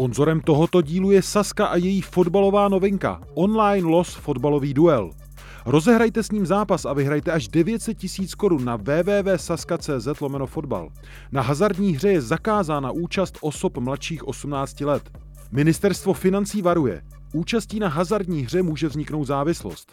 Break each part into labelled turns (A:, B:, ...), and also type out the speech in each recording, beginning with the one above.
A: Sponzorem tohoto dílu je Saska a její fotbalová novinka Online Los fotbalový duel. Rozehrajte s ním zápas a vyhrajte až 900 tisíc korun na www.saska.cz lomeno fotbal. Na hazardní hře je zakázána účast osob mladších 18 let. Ministerstvo financí varuje. Účastí na hazardní hře může vzniknout závislost.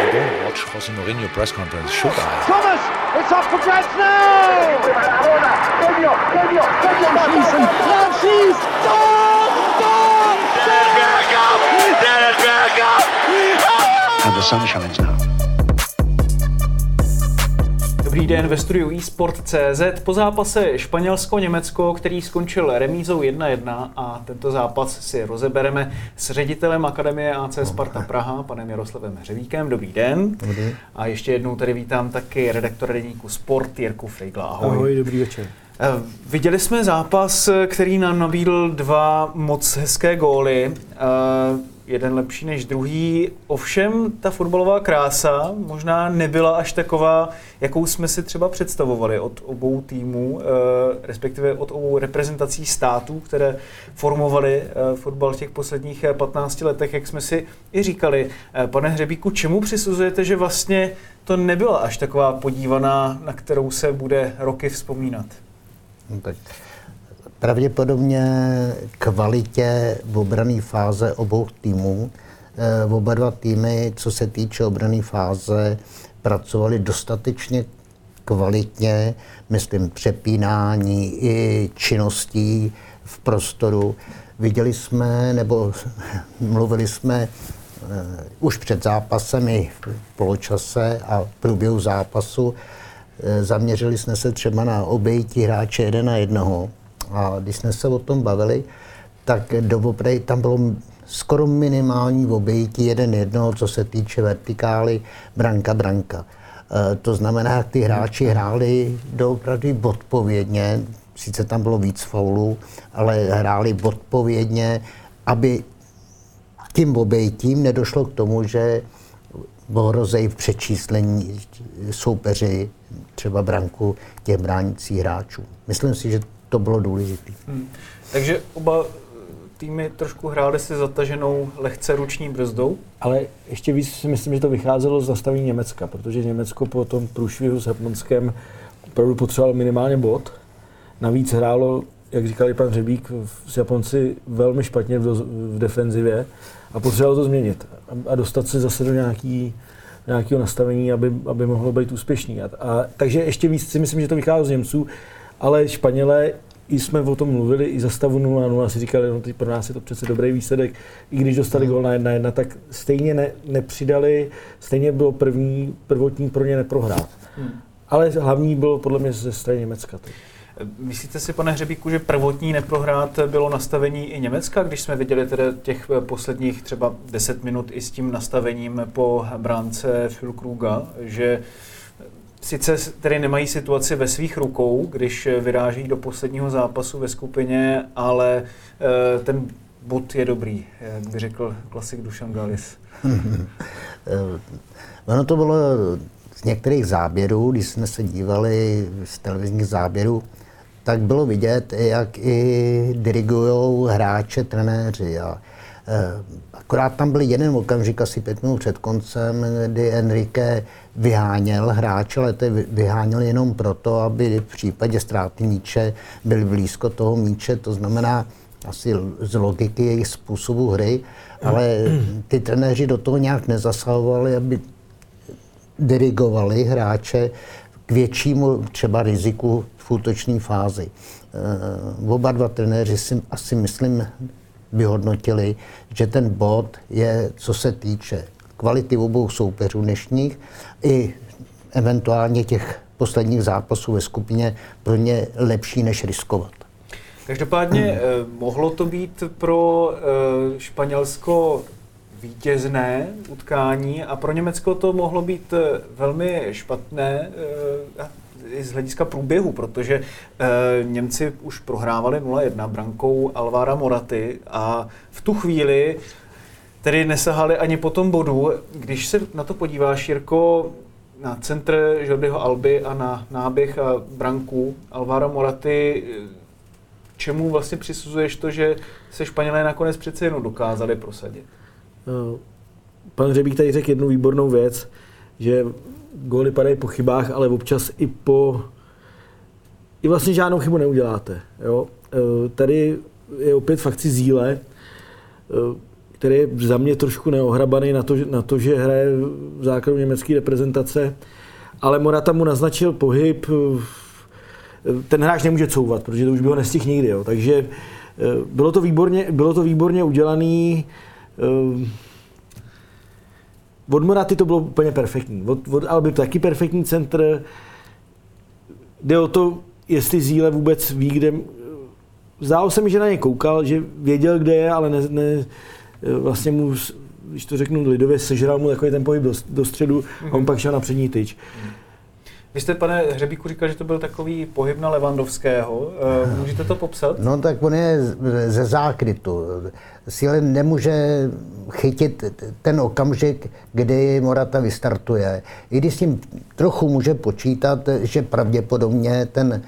B: I don't watch Jose Mourinho press conference, should I?
C: Thomas, it's up for grabs now. Schießen, Lauf schießt, Tor, Tor,
D: And the sun shines now.
E: Dobrý den ve studiu eSport.cz. Po zápase Španělsko-Německo, který skončil remízou 1-1 a tento zápas si rozebereme s ředitelem Akademie AC Sparta Praha, panem Jaroslavem Hřevíkem. Dobrý den.
F: Dobrý.
E: A ještě jednou tady vítám taky redaktora deníku Sport Jirku Frejgla. Ahoj.
F: Ahoj, dobrý večer.
E: Eh, Viděli jsme zápas, který nám nabídl dva moc hezké góly. Eh, Jeden lepší než druhý. Ovšem ta fotbalová krása možná nebyla až taková, jakou jsme si třeba představovali od obou týmů, eh, respektive od obou reprezentací států, které formovaly fotbal v těch posledních 15 letech, jak jsme si i říkali. Pane Hřebíku, čemu přisuzujete, že vlastně to nebyla až taková podívaná, na kterou se bude roky vzpomínat?
F: No tak pravděpodobně kvalitě v obrané fáze obou týmů. Eh, Oba dva týmy, co se týče obrané fáze, pracovali dostatečně kvalitně, myslím přepínání i činností v prostoru. Viděli jsme, nebo mluvili jsme uh, už před zápasem i v poločase a v průběhu zápasu Eh, Zaměřili jsme se třeba na obejití hráče jeden na jednoho. A když jsme se o tom bavili, tak doopravdy tam bylo skoro minimální obejití jeden jednoho, co se týče vertikály, branka, branka. E, to znamená, jak ty hráči hráli doopravdy odpovědně, sice tam bylo víc faulů, ale hráli odpovědně, aby tím obejitím nedošlo k tomu, že ohrozejí v přečíslení soupeři třeba branku těch bránících hráčů. Myslím si, že to bylo důležité.
E: Hmm. Takže oba týmy trošku hrály si zataženou lehce ruční brzdou.
G: Ale ještě víc si myslím, že to vycházelo z nastavení Německa, protože Německo po tom průšvihu s Japonskem opravdu potřebovalo minimálně bod. Navíc hrálo, jak říkal i pan Řebík, s Japonci velmi špatně v, do, v defenzivě a potřebovalo to změnit a, a dostat se zase do nějaký, nějakého nastavení, aby, aby mohlo být úspěšný. A, a, takže ještě víc si myslím, že to vychází z Němců, ale Španělé, i jsme o tom mluvili, i za stavu 0-0 si říkali, no teď pro nás je to přece dobrý výsledek, i když dostali gol na 1-1, tak stejně ne, nepřidali, stejně bylo první, prvotní pro ně neprohrát. Hmm. Ale hlavní bylo podle mě ze strany Německa. Teď.
E: Myslíte si, pane Hřebíku, že prvotní neprohrát bylo nastavení i Německa, když jsme viděli tedy těch posledních třeba 10 minut i s tím nastavením po bránce Filkruga, že sice tedy nemají situaci ve svých rukou, když vyráží do posledního zápasu ve skupině, ale eh, ten bod je dobrý, jak by řekl klasik Dušan Galis.
F: ono to bylo z některých záběrů, když jsme se dívali z televizních záběrů, tak bylo vidět, jak i dirigují hráče, trenéři. A, akorát tam byl jeden okamžik, asi pět minut před koncem, kdy Enrique vyháněl hráče, ale to vyháněl jenom proto, aby v případě ztráty míče byl blízko toho míče, to znamená asi z logiky jejich způsobu hry, ale ty trenéři do toho nějak nezasahovali, aby dirigovali hráče k většímu třeba riziku v útoční fázi. E, oba dva trenéři si asi myslím vyhodnotili, že ten bod je, co se týče kvality obou soupeřů dnešních i eventuálně těch posledních zápasů ve skupině pro ně lepší, než riskovat.
E: Každopádně hmm. mohlo to být pro Španělsko vítězné utkání a pro Německo to mohlo být velmi špatné i z hlediska průběhu, protože e, Němci už prohrávali 0-1 brankou Alvára Moraty a v tu chvíli tedy nesahali ani po tom bodu. Když se na to podíváš, Jirko, na centr Jordiho Alby a na náběh a branku Alvára Moraty, čemu vlastně přisuzuješ to, že se Španělé nakonec přece jenom dokázali prosadit?
G: No, pan Řebík tady řekl jednu výbornou věc, že góly padají po chybách, ale občas i po... I vlastně žádnou chybu neuděláte. Jo? E, tady je opět fakci Zíle, e, který je za mě trošku neohrabaný na to, na to že hraje v základu německé reprezentace, ale Morata mu naznačil pohyb, e, ten hráč nemůže couvat, protože to už by ho nestihl nikdy. Jo. Takže bylo to výborně, bylo to výborně udělaný. Od Moraty to bylo úplně perfektní. Od, od Alby taky perfektní centr. Jde o to, jestli Zíle vůbec ví, kde... Zdálo se mi, že na ně koukal, že věděl, kde je, ale ne, ne vlastně mu, když to řeknu lidově, sežral mu takový ten pohyb do, do středu mm-hmm. a on mhm. pak šel na přední tyč. Mm-hmm.
E: Vy jste, pane Hřebíku, říkal, že to byl takový pohyb na Levandovského. Eh, můžete to popsat?
F: No tak on je ze zákrytu. Síle nemůže chytit ten okamžik, kdy Morata vystartuje. I když s tím trochu může počítat, že pravděpodobně ten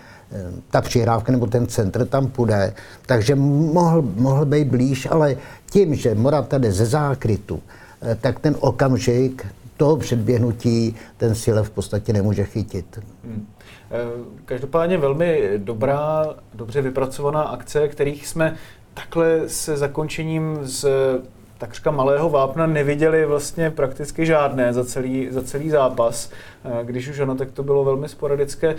F: ta přihrávka nebo ten centr tam půjde, takže mohl, mohl být blíž, ale tím, že Morata jde ze zákrytu, eh, tak ten okamžik toho předběhnutí ten Sile v podstatě nemůže chytit. Hmm.
E: Eh, každopádně velmi dobrá, dobře vypracovaná akce, kterých jsme takhle se zakončením z takřka malého vápna neviděli vlastně prakticky žádné za celý, za celý zápas. Eh, když už ano, tak to bylo velmi sporadické.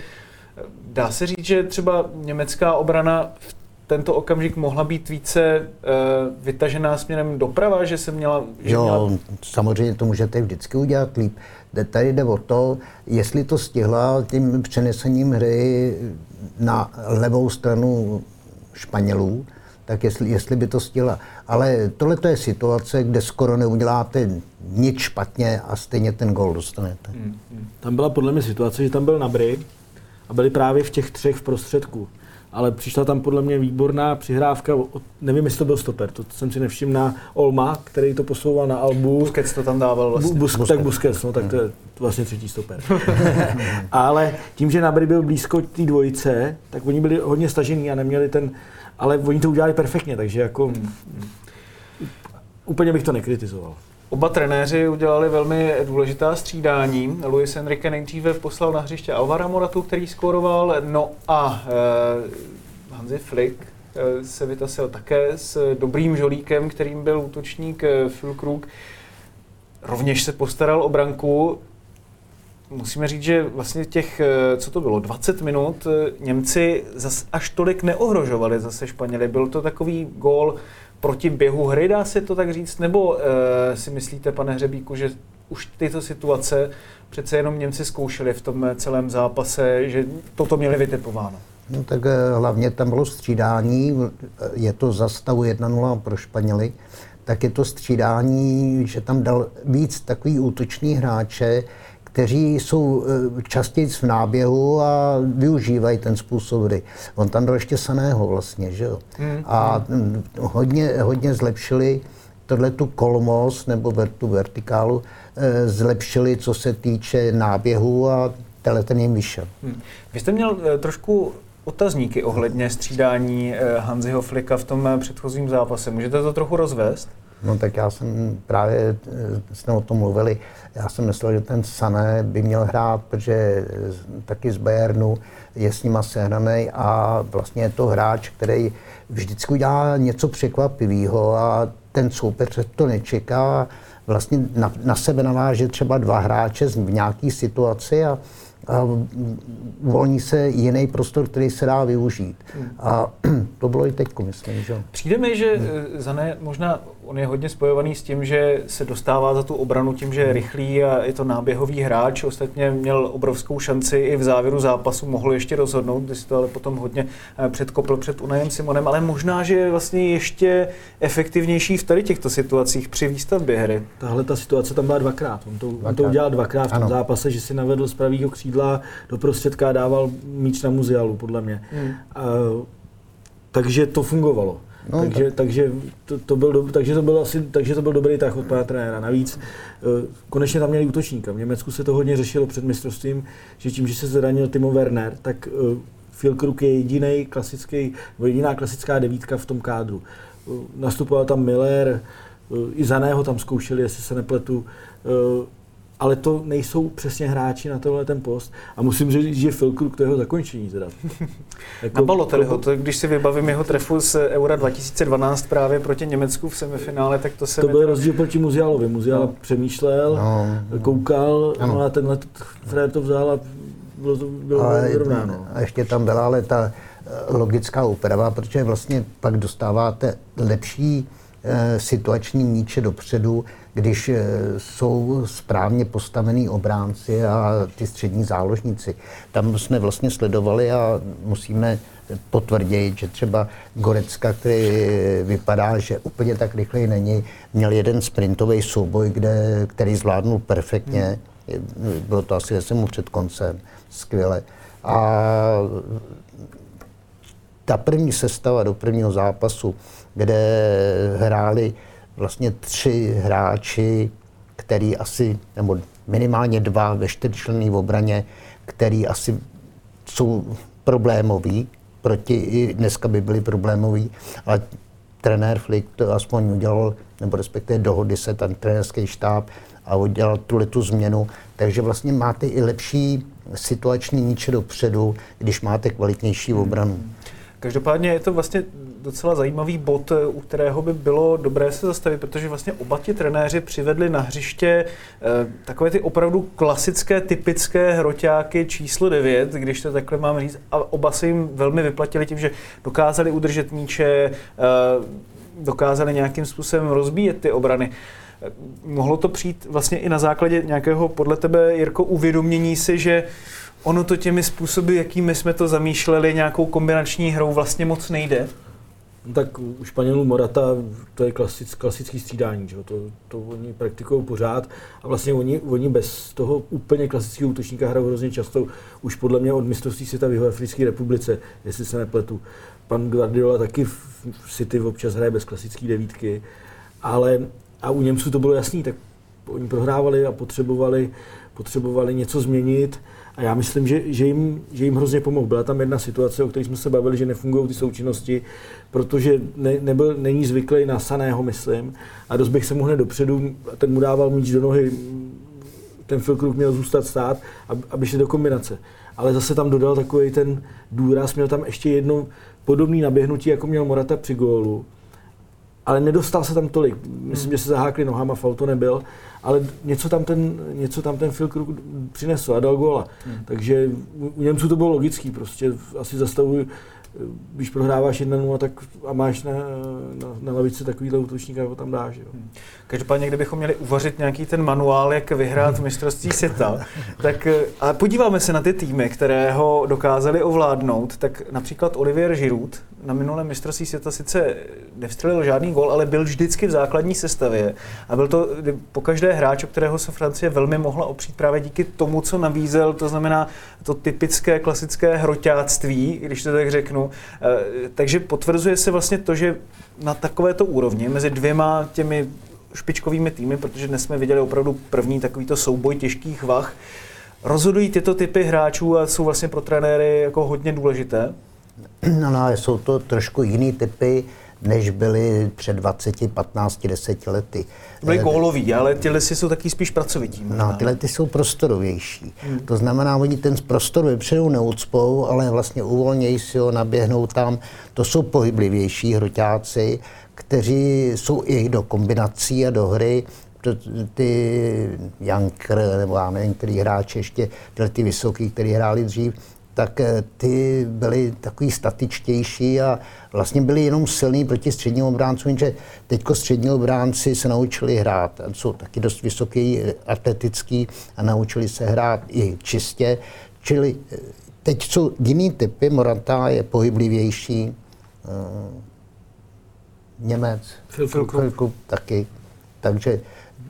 E: Dá se říct, že třeba německá obrana v tento okamžik mohla být více uh, vytažená směrem doprava, že se měla... Že
F: jo, měla... samozřejmě to můžete vždycky udělat líp. Tady jde o to, jestli to stihla tím přenesením hry na levou stranu Španělů, tak jestli, jestli by to stihla. Ale tohle je situace, kde skoro neuděláte nic špatně a stejně ten gol dostanete. Hmm,
G: hmm. Tam byla podle mě situace, že tam byl Nabry a byli právě v těch třech v prostředku ale přišla tam podle mě výborná přihrávka, nevím, jestli to byl stoper, to jsem si nevšiml na Olma, který to posouval na Albu.
E: Busquets to tam dával vlastně.
G: Bus, Busquets. Tak Busquets, no tak to je vlastně třetí stoper. ale tím, že Nabry byl blízko té dvojice, tak oni byli hodně stažení a neměli ten, ale oni to udělali perfektně, takže jako hmm. úplně bych to nekritizoval.
E: Oba trenéři udělali velmi důležitá střídání. Luis Enrique nejdříve poslal na hřiště Alvara Moratu, který skóroval, no a eh, Hansi Flick eh, se vytasil také s dobrým žolíkem, kterým byl útočník eh, Phil Krug. Rovněž se postaral o branku. Musíme říct, že vlastně těch, co to bylo, 20 minut, Němci zas až tolik neohrožovali zase Španěli. Byl to takový gól proti běhu hry, dá se to tak říct? Nebo e, si myslíte, pane Hřebíku, že už tyto situace přece jenom Němci zkoušeli v tom celém zápase, že toto měli vytipováno?
F: No tak hlavně tam bylo střídání, je to za stavu 1-0 pro Španěli, tak je to střídání, že tam dal víc takový útoční hráče, kteří jsou eh, častěji v náběhu a využívají ten způsob hry. On tam dal ještě Saného vlastně, že jo? Hmm. A hmm. hodně, hodně zlepšili tohle tu kolmos nebo tu vertikálu, eh, zlepšili, co se týče náběhu a tenhle ten jim vyšel. Hmm.
E: Vy jste měl eh, trošku otazníky ohledně střídání Hanziho Flika v tom předchozím zápase. Můžete to trochu rozvést?
F: No tak já jsem právě, jsme o tom mluvili, já jsem myslel, že ten Sané by měl hrát, protože taky z Bayernu je s nima sehraný a vlastně je to hráč, který vždycky udělá něco překvapivého a ten soupeř to nečeká. Vlastně na, na sebe naváže třeba dva hráče v nějaké situaci a, a uvolní se jiný prostor, který se dá využít. A to bylo i teď, myslím. Že?
E: Přijde mi, že hmm. za ne možná on je hodně spojovaný s tím, že se dostává za tu obranu tím, že je rychlý a je to náběhový hráč. Ostatně měl obrovskou šanci i v závěru zápasu, mohl ještě rozhodnout, když to ale potom hodně eh, předkopl před Unajem Simonem, ale možná, že je vlastně ještě efektivnější v tady těchto situacích při výstavbě hry.
G: Tahle ta situace tam byla dvakrát. On to, dvakrát. On to udělal dvakrát v tom ano. zápase, že si navedl z pravého křídla do prostředka a dával míč na muzialu, podle mě. Hmm. Uh, takže to fungovalo. No, takže, tak. takže, to, to byl, takže, to byl asi, takže to byl dobrý tah od pana trenéra. Navíc eh, konečně tam měli útočníka. V Německu se to hodně řešilo před mistrovstvím, že tím, že se zranil Timo Werner, tak eh, Phil Kruk je jediný klasický, jediná klasická devítka v tom kádru. Eh, nastupoval tam Miller, i Zaného tam zkoušeli, jestli se nepletu ale to nejsou přesně hráči na tohle ten post. A musím říct, že Phil Krug to jeho zakončení teda.
E: jako, na Balotelliho, to, když si vybavím jeho trefu z Eura 2012 právě proti Německu v semifinále, tak to se...
G: To byl rozdíl proti Muzialovi. Muzial no. přemýšlel, no. koukal, ano. no a tenhle Fred to vzal a bylo to bylo ale, vyrovnáno.
F: A ještě tam byla ale ta eh, logická úprava, protože vlastně pak dostáváte lepší eh, situační míče dopředu, když eh, jsou správně postavený obránci a ty střední záložníci. Tam jsme vlastně sledovali a musíme potvrdit, že třeba Gorecka, který vypadá, že úplně tak rychlej není, měl jeden sprintový souboj, kde, který zvládnul perfektně. Bylo to asi, jsem mu před koncem, skvěle. A ta první sestava do prvního zápasu, kde hráli vlastně tři hráči, který asi, nebo minimálně dva ve čtyřčlenné obraně, který asi jsou problémoví, proti, dneska by byli problémoví, ale trenér Flick to aspoň udělal, nebo respektive dohody se ten trenérský štáb a udělal tuhle tu změnu. Takže vlastně máte i lepší situační míče dopředu, když máte kvalitnější obranu.
E: Každopádně je to vlastně docela zajímavý bod, u kterého by bylo dobré se zastavit, protože vlastně oba ti trenéři přivedli na hřiště eh, takové ty opravdu klasické, typické hroťáky číslo 9, když to takhle mám říct, a oba se jim velmi vyplatili tím, že dokázali udržet míče, eh, dokázali nějakým způsobem rozbíjet ty obrany. Eh, mohlo to přijít vlastně i na základě nějakého, podle tebe, Jirko, uvědomění si, že ono to těmi způsoby, jakými jsme to zamýšleli, nějakou kombinační hrou vlastně moc nejde?
G: No tak u Španělů Morata to je klasic, klasický střídání, že? To, to oni praktikují pořád a vlastně oni, oni bez toho úplně klasického útočníka hrajou hrozně často, už podle mě od mistrovství světa v Africké republice, jestli se nepletu. Pan Guardiola taky v City občas hraje bez klasické devítky, ale a u Němců to bylo jasný, tak oni prohrávali a potřebovali, potřebovali něco změnit a já myslím, že, že, jim, že jim hrozně pomohl. Byla tam jedna situace, o které jsme se bavili, že nefungují ty součinnosti, protože ne, nebyl, není zvyklý na Saného, myslím. A rozběh se mu hned dopředu, ten mu dával míč do nohy, ten Filkruk měl zůstat stát, aby šli do kombinace. Ale zase tam dodal takový ten důraz, měl tam ještě jedno podobné naběhnutí, jako měl Morata při gólu. Ale nedostal se tam tolik. Myslím, hmm. že se zahákli nohama, faul to nebyl ale něco tam ten, něco tam ten Phil Krug přinesl a dal góla. Hmm. Takže u Němců to bylo logický, prostě asi zastavují když prohráváš 1-0 tak a máš na, na, na lavici takovýhle útočníka, ho tam dáš. Jo. Hmm.
E: Každopádně, kdybychom měli uvařit nějaký ten manuál, jak vyhrát mistrovství světa, tak a podíváme se na ty týmy, které ho dokázali ovládnout, tak například Olivier Giroud na minulém mistrovství světa sice nevstřelil žádný gol, ale byl vždycky v základní sestavě a byl to po každé hráč, o kterého se Francie velmi mohla opřít právě díky tomu, co nabízel, to znamená to typické klasické hroťáctví, když to tak řeknu. Eh, takže potvrzuje se vlastně to, že na takovéto úrovni mezi dvěma těmi špičkovými týmy, protože dnes jsme viděli opravdu první takovýto souboj těžkých vah, rozhodují tyto typy hráčů a jsou vlastně pro trenéry jako hodně důležité?
F: No, no, jsou to trošku jiný typy, než byly před 20, 15, 10 lety.
E: Byly eh, gólový, ale tyhle si jsou taky spíš pracovití.
F: No, ty jsou prostorovější. Hmm. To znamená, oni ten prostor vypředou neucpou, ale vlastně uvolnějí si ho, naběhnou tam. To jsou pohyblivější hroťáci, kteří jsou i do kombinací a do hry ty Janker, nebo já nevím, který hráči ještě, tyhle ty vysoký, který hráli dřív, tak eh, ty byly takový statičtější a vlastně byli jenom silní proti středním obráncům, že teďko střední obránci se naučili hrát. Jsou taky dost vysoký, eh, atletický a naučili se hrát i čistě. Čili eh, teď jsou jiný typy, Morata je pohyblivější, Němec, Filkup taky. Takže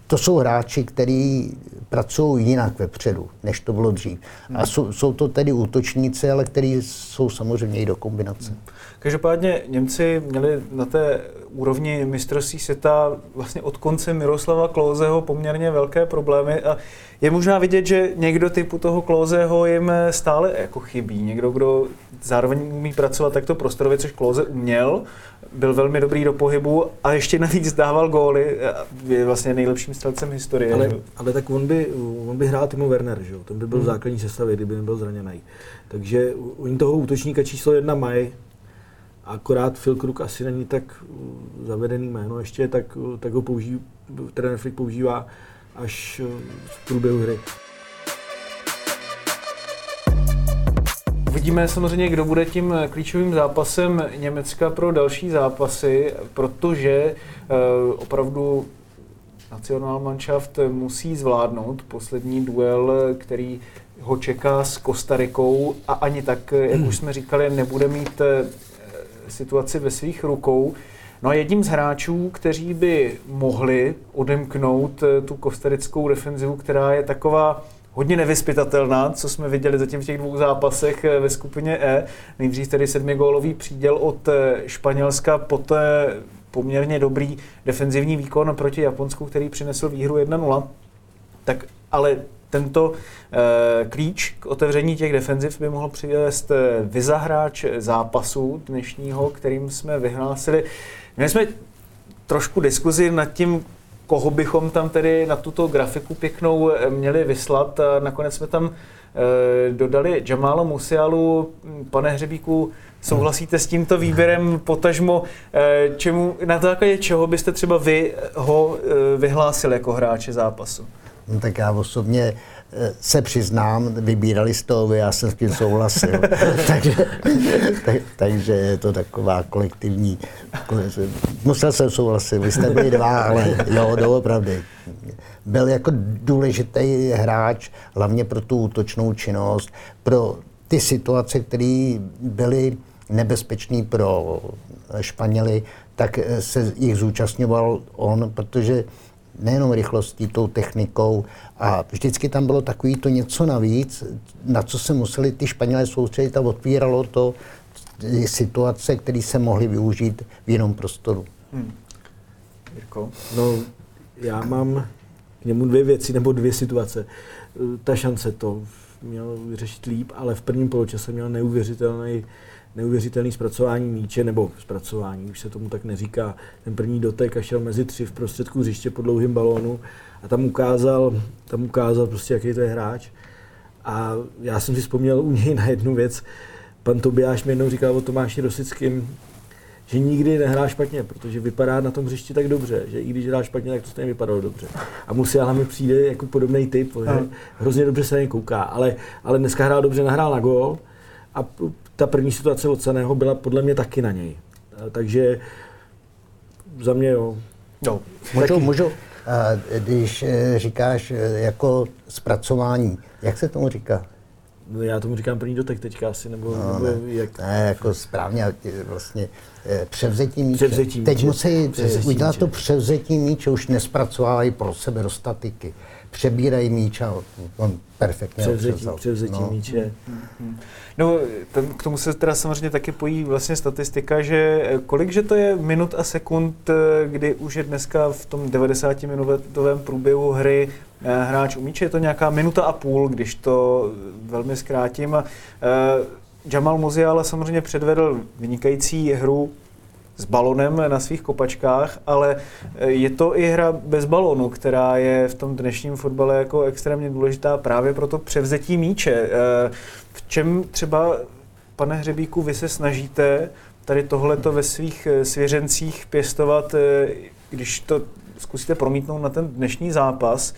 F: to jsou hráči, kteří pracují jinak vepředu, než to bylo dřív. A hmm. jsou, jsou to tedy útočníci, ale kteří jsou samozřejmě i do kombinace.
E: Každopádně Němci měli na té úrovni mistrovství světa vlastně od konce Miroslava Klózeho poměrně velké problémy a je možná vidět, že někdo typu toho Klózeho jim stále jako chybí. Někdo, kdo zároveň umí pracovat takto prostorově, což Klóze uměl, byl velmi dobrý do pohybu a ještě navíc dával góly. Je vlastně nejlepším střelcem historie.
G: Ale, ale tak on by, on by hrál Timo Werner, že jo? Ten by byl hmm. základní sestavě, kdyby nebyl zraněný. Takže oni toho útočníka číslo jedna mají, akorát Phil Kruk asi není tak uh, zavedený jméno ještě, tak, tak ho použí, trenér Flick používá až uh, v průběhu hry.
E: Uvidíme samozřejmě, kdo bude tím klíčovým zápasem Německa pro další zápasy, protože uh, opravdu Nationalmannschaft musí zvládnout poslední duel, který ho čeká s Kostarikou a ani tak, jak už jsme říkali, nebude mít situaci ve svých rukou. No a jedním z hráčů, kteří by mohli odemknout uh, tu kostarickou defenzivu, která je taková hodně nevyspytatelná, co jsme viděli zatím v těch dvou zápasech eh, ve skupině E. Nejdřív tedy sedmigólový příděl od eh, Španělska, poté poměrně dobrý defenzivní výkon proti Japonsku, který přinesl výhru 1-0. Tak ale tento e, klíč k otevření těch defenziv by mohl přivést vyzahráč zápasu dnešního, kterým jsme vyhlásili. Měli jsme trošku diskuzi nad tím, koho bychom tam tedy na tuto grafiku pěknou eh, měli vyslat. Nakonec jsme tam eh, dodali Jamala Musialu. Pane Hřebíku, souhlasíte s tímto výběrem potažmo, eh, čemu, na základě čeho byste třeba vy ho vyhlásili jako hráče zápasu?
F: No, tak já osobně se přiznám, vybírali z toho, já jsem s tím souhlasil. takže, tak, takže je to taková kolektivní. Musel jsem souhlasit, vy jste byli dva, ale jo, doopravdy. Byl jako důležitý hráč, hlavně pro tu útočnou činnost, pro ty situace, které byly nebezpečné pro Španěly, tak se jich zúčastňoval on, protože nejenom rychlostí, tou technikou a vždycky tam bylo takový to něco navíc, na co se museli ty Španělé soustředit a otvíralo to situace, které se mohly využít v jinom prostoru. Hmm.
G: Jirko? No, já mám k němu dvě věci nebo dvě situace. Ta šance to měl vyřešit líp, ale v prvním poločase měl neuvěřitelný neuvěřitelný zpracování míče, nebo zpracování, už se tomu tak neříká, ten první dotek a šel mezi tři v prostředku hřiště po dlouhém balónu a tam ukázal, tam ukázal prostě, jaký to je hráč. A já jsem si vzpomněl u něj na jednu věc, pan Tobiáš mi jednou říkal o Tomáši Rosickým, že nikdy nehrá špatně, protože vypadá na tom hřišti tak dobře, že i když hrá špatně, tak to stejně vypadalo dobře. A Musiala mi přijde jako podobný typ, že hrozně dobře se na kouká, ale, ale dneska hrál dobře, nahrál na gól a ta první situace od Saného byla podle mě taky na něj. Takže za mě jo.
F: No, můžu, můžu, když e, říkáš jako zpracování, jak se tomu říká?
G: No, já tomu říkám první dotek teďka asi, nebo,
F: no,
G: nebo
F: ne, jak? Ne, jako správně, vlastně převzetí míče.
G: Převzetí míče.
F: Teď musí převzetí udělat míče. to převzetí míče, už nespracovávají pro sebe dostatiky. Přebírají míče a on perfektně
G: převzetí, převzetí no. míče.
E: No, ten, k tomu se teda samozřejmě taky pojí vlastně statistika, že kolik že to je minut a sekund, kdy už je dneska v tom 90 minutovém průběhu hry eh, hráč u míče, je to nějaká minuta a půl, když to velmi zkrátím. Jamal Musiala samozřejmě předvedl vynikající hru s balonem na svých kopačkách, ale eh, je to i hra bez balonu, která je v tom dnešním fotbale jako extrémně důležitá právě pro to převzetí míče. Eh, v čem třeba, pane Hřebíku, vy se snažíte tady tohleto ve svých eh, svěřencích pěstovat, když to zkusíte promítnout na ten dnešní zápas,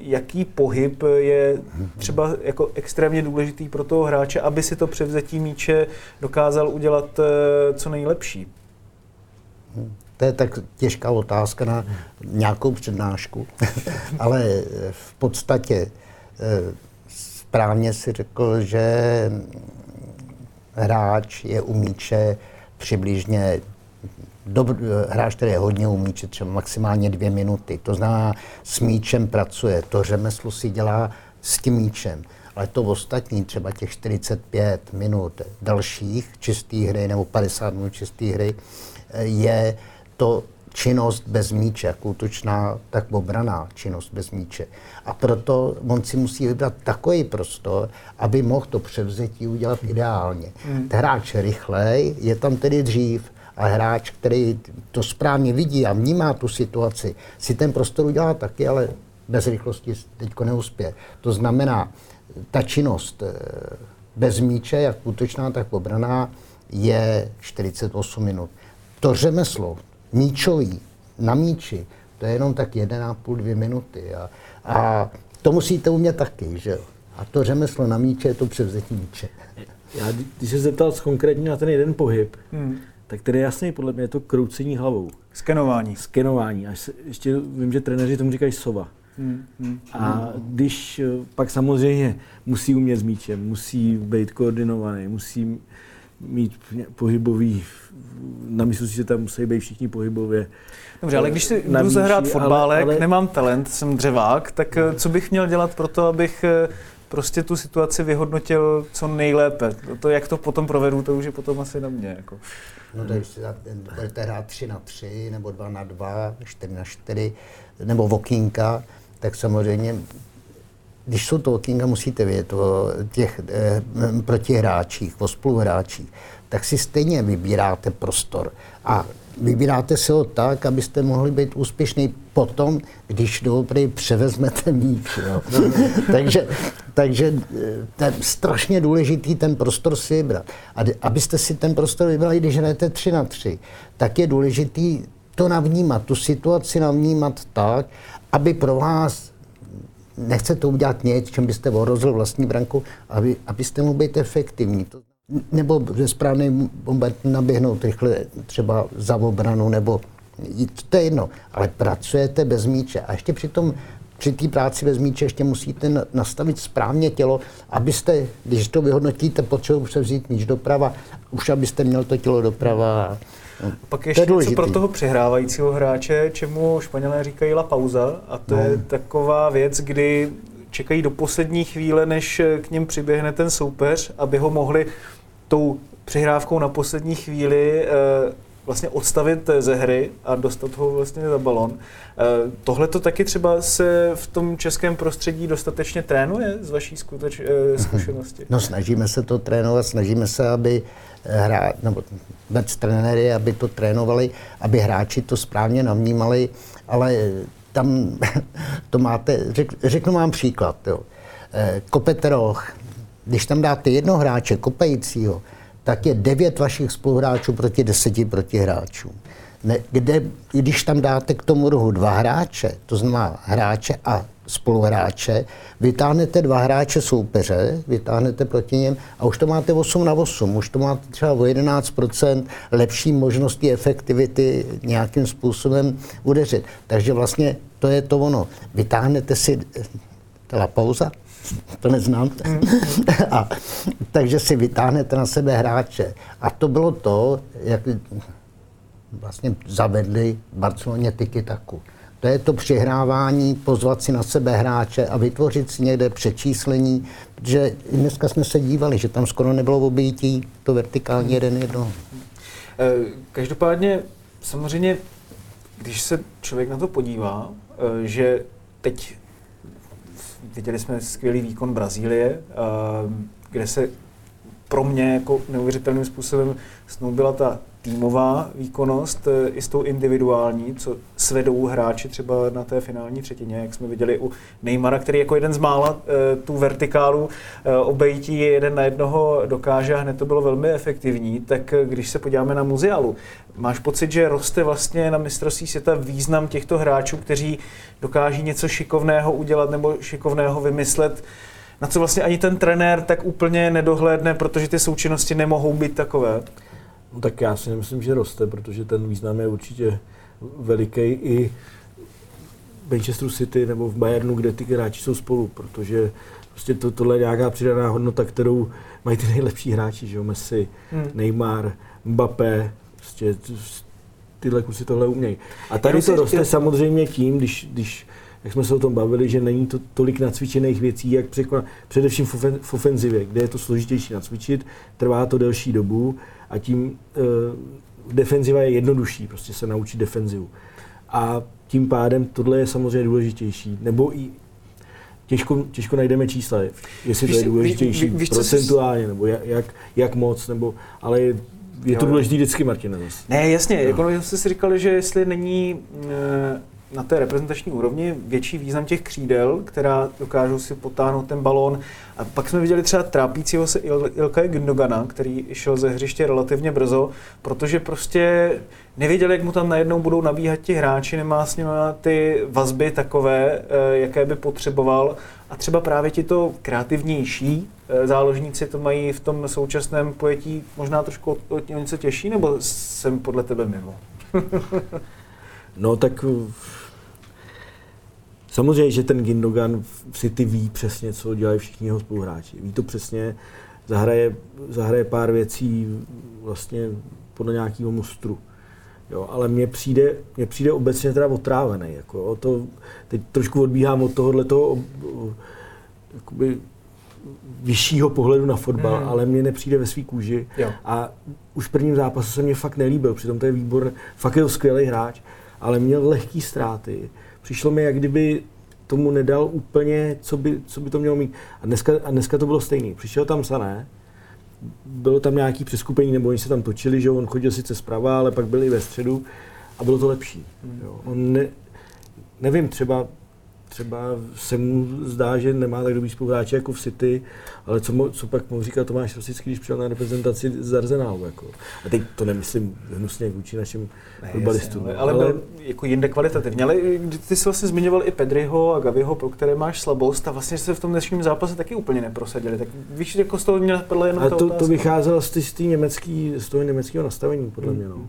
E: jaký pohyb je třeba jako extrémně důležitý pro toho hráče, aby si to převzetí míče dokázal udělat eh, co nejlepší?
F: To je tak těžká otázka na nějakou přednášku, ale v podstatě eh, správně si řekl, že hráč je u míče přibližně dobr, hráč, který je hodně u míče, třeba maximálně dvě minuty. To znamená, s míčem pracuje, to řemeslo si dělá s tím míčem. Ale to ostatní, třeba těch 45 minut dalších čistý hry nebo 50 minut čistý hry, je to činnost bez míče, jak útočná, tak obraná činnost bez míče. A proto on si musí vybrat takový prostor, aby mohl to převzetí udělat ideálně. Hmm. Hráč rychlej je tam tedy dřív, a hráč, který to správně vidí a vnímá tu situaci, si ten prostor udělá taky, ale bez rychlosti teď neuspěje. To znamená, ta činnost eh, bez míče, jak útočná, tak obraná, je 48 minut. To řemeslo, míčový, na míči, to je jenom tak 1,5-2 minuty. A, a to musíte umět taky, že jo? A to řemeslo na míče je to převzetí míče.
G: Já, když se zeptal konkrétně na ten jeden pohyb, hmm. Tak tedy jasný, podle mě je to kroucení hlavou.
E: Skenování.
G: Skenování. Až se, ještě vím, že trenéři tomu říkají sova. Hmm, hmm, a když eh, pak samozřejmě musí umět s míčem, musí být koordinovaný, musí mít pohybový, na myslu si, že tam musí být všichni pohybově.
E: Dobře, ale když si jdu zahrát fotbálek, ale, ale... nemám talent, jsem dřevák, tak eh, co bych měl dělat pro to, abych eh, prostě tu situaci vyhodnotil co nejlépe. To, jak to potom provedu, to už je potom asi na mě. Jako.
F: No když si budete hrát 3 na 3, nebo 2 na 2, 4 na 4, nebo vokínka, tak samozřejmě když jsou to okýnka, musíte vědět o těch eh, protihráčích, o spoluhráčích, tak si stejně vybíráte prostor. A vybíráte si ho tak, abyste mohli být úspěšný potom, když dobře převezmete míč. Jo. takže, takže eh, je strašně důležitý ten prostor si vybrat. A abyste si ten prostor vybrali, když hrajete 3 na 3, tak je důležitý to navnímat, tu situaci navnímat tak, aby pro vás nechcete udělat nic, čem byste ohrozil vlastní branku, aby, abyste mohli být efektivní. To, nebo ze správný moment naběhnout rychle třeba za obranu, nebo to je jedno, ale pracujete bez míče. A ještě přitom při té práci bez míče ještě musíte nastavit správně tělo, abyste, když to vyhodnotíte, potřebuji převzít míč doprava, už abyste měl to tělo doprava.
E: No, Pak ještě něco pro toho přehrávajícího hráče, čemu Španělé říkají la pauza, a to no. je taková věc, kdy čekají do poslední chvíle, než k něm přiběhne ten soupeř, aby ho mohli tou přihrávkou na poslední chvíli eh, vlastně odstavit ze hry a dostat ho vlastně za balon. Eh, tohle to taky třeba se v tom českém prostředí dostatečně trénuje z vaší skuteč, eh, zkušenosti?
F: No snažíme se to trénovat, snažíme se, aby hra, nebo vůbec trenéry, aby to trénovali, aby hráči to správně navnímali, ale tam to máte, řek, řeknu vám příklad, jo. Kopete roh, když tam dáte jednoho hráče kopajícího, tak je devět vašich spoluhráčů proti deseti protihráčům. Ne, kde, když tam dáte k tomu rohu dva hráče, to znamená hráče a spoluhráče, vytáhnete dva hráče soupeře, vytáhnete proti něm a už to máte 8 na 8, už to máte třeba o 11% lepší možnosti efektivity nějakým způsobem udeřit. Takže vlastně to je to ono. Vytáhnete si, teda pauza, to neznám. Mm. a, takže si vytáhnete na sebe hráče. A to bylo to, jak vlastně zavedli v Barceloně tiki taku. To je to přihrávání, pozvat si na sebe hráče a vytvořit si někde přečíslení, že dneska jsme se dívali, že tam skoro nebylo obětí, to vertikální jeden jedno.
E: Eh, každopádně samozřejmě, když se člověk na to podívá, eh, že teď viděli jsme skvělý výkon Brazílie, eh, kde se pro mě jako neuvěřitelným způsobem snoubila ta týmová výkonnost eh, i s tou individuální, co svedou hráči třeba na té finální třetině, jak jsme viděli u Neymara, který jako jeden z mála eh, tu vertikálu eh, obejití jeden na jednoho dokáže a hned to bylo velmi efektivní, tak když se podíváme na muzealu, máš pocit, že roste vlastně na mistrovství světa význam těchto hráčů, kteří dokáží něco šikovného udělat nebo šikovného vymyslet, na co vlastně ani ten trenér tak úplně nedohlédne, protože ty součinnosti nemohou být takové?
G: No tak já si nemyslím, že roste, protože ten význam je určitě veliký i v Manchesteru City nebo v Bayernu, kde ty hráči jsou spolu, protože prostě to, tohle je nějaká přidaná hodnota, kterou mají ty nejlepší hráči, že jo, Messi, hmm. Neymar, Mbappé, prostě tyhle kusy tohle umějí. A tady to roste samozřejmě tím, když, když jak jsme se o tom bavili, že není to tolik nacvičených věcí, jak překonat, především v ofenzivě, kde je to složitější nacvičit, trvá to delší dobu a tím uh, defenziva je jednodušší, prostě se naučit defenzivu. A tím pádem tohle je samozřejmě důležitější. Nebo i těžko, těžko najdeme čísla, jestli to je důležitější ví, ví, procentuálně, nebo jak, jak, jak moc, nebo, ale je, je to důležité vždycky, Martina.
E: Ne, jasně, no. jako jste si říkali, že jestli není e, na té reprezentační úrovni větší význam těch křídel, která dokážou si potáhnout ten balón. A pak jsme viděli třeba trápícího se Il- Ilka Gündogana, který šel ze hřiště relativně brzo, protože prostě nevěděl, jak mu tam najednou budou nabíhat ti hráči, nemá s nimi ty vazby takové, eh, jaké by potřeboval. A třeba právě ti to kreativnější eh, záložníci to mají v tom současném pojetí možná trošku o něco těžší, nebo jsem podle tebe mimo?
G: no tak Samozřejmě, že ten Gindogan v City ví přesně, co dělají všichni jeho spoluhráči. Ví to přesně, zahraje, zahraje pár věcí vlastně podle nějakého mustru. Jo, ale mně přijde, mně přijde obecně teda otrávený. Jako, o to, teď trošku odbíhám od tohohle toho jakoby, vyššího pohledu na fotbal, mm. ale mně nepřijde ve svý kůži. Jo. A už v prvním zápase se mě fakt nelíbil, přitom to je výborný, fakt je to skvělý hráč, ale měl lehký ztráty přišlo mi, jak kdyby tomu nedal úplně, co by, co by to mělo mít. A dneska, a dneska to bylo stejný. Přišel tam Sané, bylo tam nějaký přeskupení, nebo oni se tam točili, že on chodil sice zprava, ale pak byli ve středu a bylo to lepší. Jo. On ne, nevím, třeba třeba se mu zdá, že nemá tak dobrý spoluhráče jako v City, ale co, mo, co pak mohl říkat Tomáš Rosický, když přijel na reprezentaci z Arsenálu. Jako. A teď to nemyslím hnusně vůči našim fotbalistům.
E: Ale, ale, byl jako jinde kvalitativně. Ale ty jsi vlastně zmiňoval i Pedriho a Gaviho, pro které máš slabost a vlastně se v tom dnešním zápase taky úplně neprosadili. Tak víš, jako z toho mě napadla jenom
G: a to, to vycházelo z, z, německý, z toho německého nastavení, podle mě. No.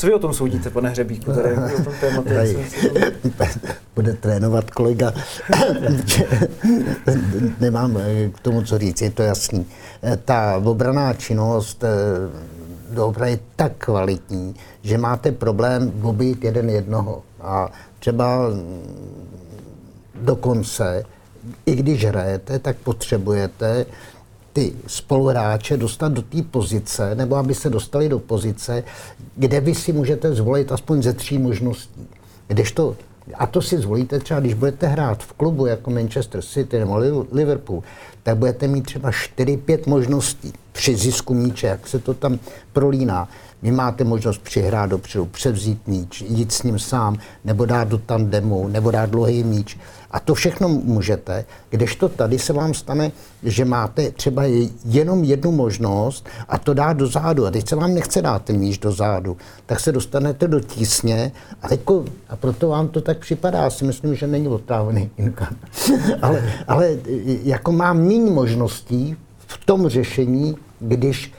E: Co vy o tom soudíte, pane Hřebíku, tady o tom tématu?
F: Bude trénovat kolega. Nemám eh, k tomu co říct, je to jasný. Eh, ta obraná činnost eh, dobra je tak kvalitní, že máte problém obít jeden jednoho. A třeba mm, dokonce, i když hrajete, tak potřebujete ty spoluhráče dostat do té pozice, nebo aby se dostali do pozice, kde vy si můžete zvolit aspoň ze tří možností. Kdežto, a to si zvolíte třeba, když budete hrát v klubu jako Manchester City nebo Liverpool, tak budete mít třeba 4-5 možností při zisku míče, jak se to tam prolíná. Vy máte možnost přihrát dopředu, převzít míč, jít s ním sám, nebo dát do tandemu, nebo dát dlouhý míč. A to všechno můžete, kdežto tady se vám stane, že máte třeba jenom jednu možnost a to dát do zádu. A teď se vám nechce dát ten míč do zádu, tak se dostanete do tísně a, teďko, a proto vám to tak připadá. Já si myslím, že není otrávený ale, ale jako má méně možností v tom řešení, když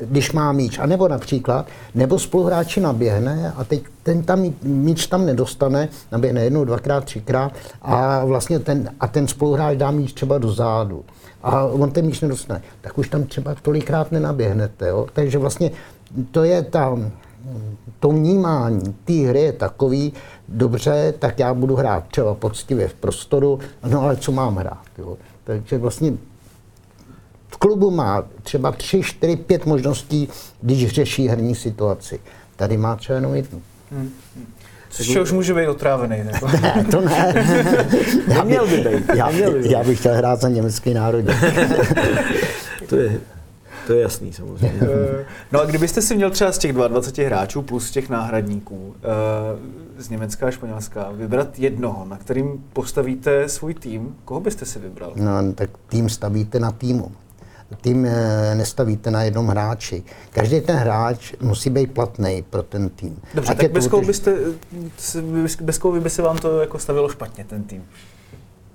F: když má míč. A nebo například, nebo spoluhráči naběhne a teď ten tam míč tam nedostane, naběhne jednou, dvakrát, třikrát a vlastně ten, a ten spoluhráč dá míč třeba do zádu. A on ten míč nedostane. Tak už tam třeba tolikrát nenaběhnete. Jo? Takže vlastně to je ta, to vnímání té hry je takový, dobře, tak já budu hrát třeba poctivě v prostoru, no ale co mám hrát. Jo? Takže vlastně v klubu má třeba 3, 4, 5 možností, když řeší herní situaci. Tady má třeba jenom jednu. Hmm.
E: Což už může být otrávený. Nebo?
F: ne, to ne.
G: já, by, by být.
F: Já, já bych chtěl hrát za německý národ.
G: to je To je jasný samozřejmě.
E: Eh, no a kdybyste si měl třeba z těch 22 hráčů plus těch náhradníků eh, z Německa a Španělska vybrat jednoho, na kterým postavíte svůj tým, koho byste si vybral?
F: No, tak tým stavíte na týmu. Tým eh, nestavíte na jednom hráči. Každý ten hráč musí být platný pro ten tým.
E: Dobře,
F: Ať
E: tak bez koho, byste, bez koho by se vám to jako stavilo špatně, ten tým?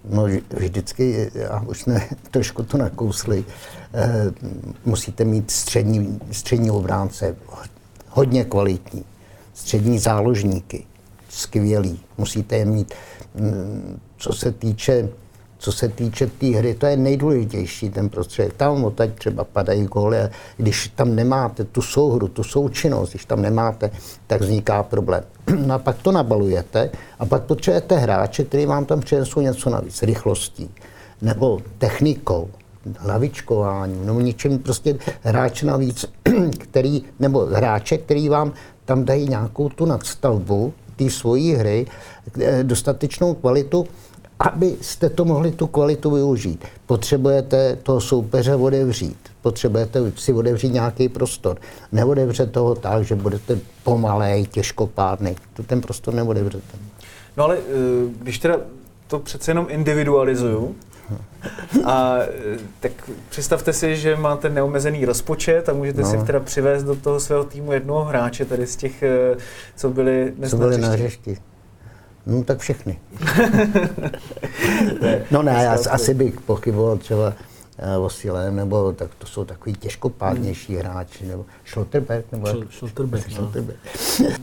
F: No vž- vždycky, a už jsme trošku to nakousli, eh, musíte mít střední, střední obránce, hodně kvalitní, střední záložníky, skvělý, musíte je mít. Mm, Co se týče co se týče té tý hry, to je nejdůležitější ten prostředek. Tam odtaď třeba padají góly a když tam nemáte tu souhru, tu součinnost, když tam nemáte, tak vzniká problém. No a pak to nabalujete a pak potřebujete hráče, který vám tam přinesou něco navíc, rychlostí nebo technikou, hlavičkováním, nebo něčím prostě hráč navíc, který, nebo hráče, který vám tam dají nějakou tu nadstavbu té svojí hry, eh, dostatečnou kvalitu, abyste to mohli tu kvalitu využít. Potřebujete toho soupeře odevřít. Potřebujete si odevřít nějaký prostor. Neodevřete toho tak, že budete pomalej, těžkopádný. Tu ten prostor neodevřete.
E: No ale eh, když teda to přece jenom individualizuju, a eh, tak představte si, že máte neomezený rozpočet a můžete
F: No.
E: si teda přivést do toho svého týmu jednoho hráče, tady z těch, eh, co byli dnes
F: Co
E: na
F: byly na
E: hřišti.
F: No tak všechny. no ne, já asi bych pochyboval třeba eh, o Silem, nebo tak to jsou takový těžkopádnější hráči, nebo Schlotterberg, nebo
G: Schl-
F: jak-
G: Schlotterbeck, no.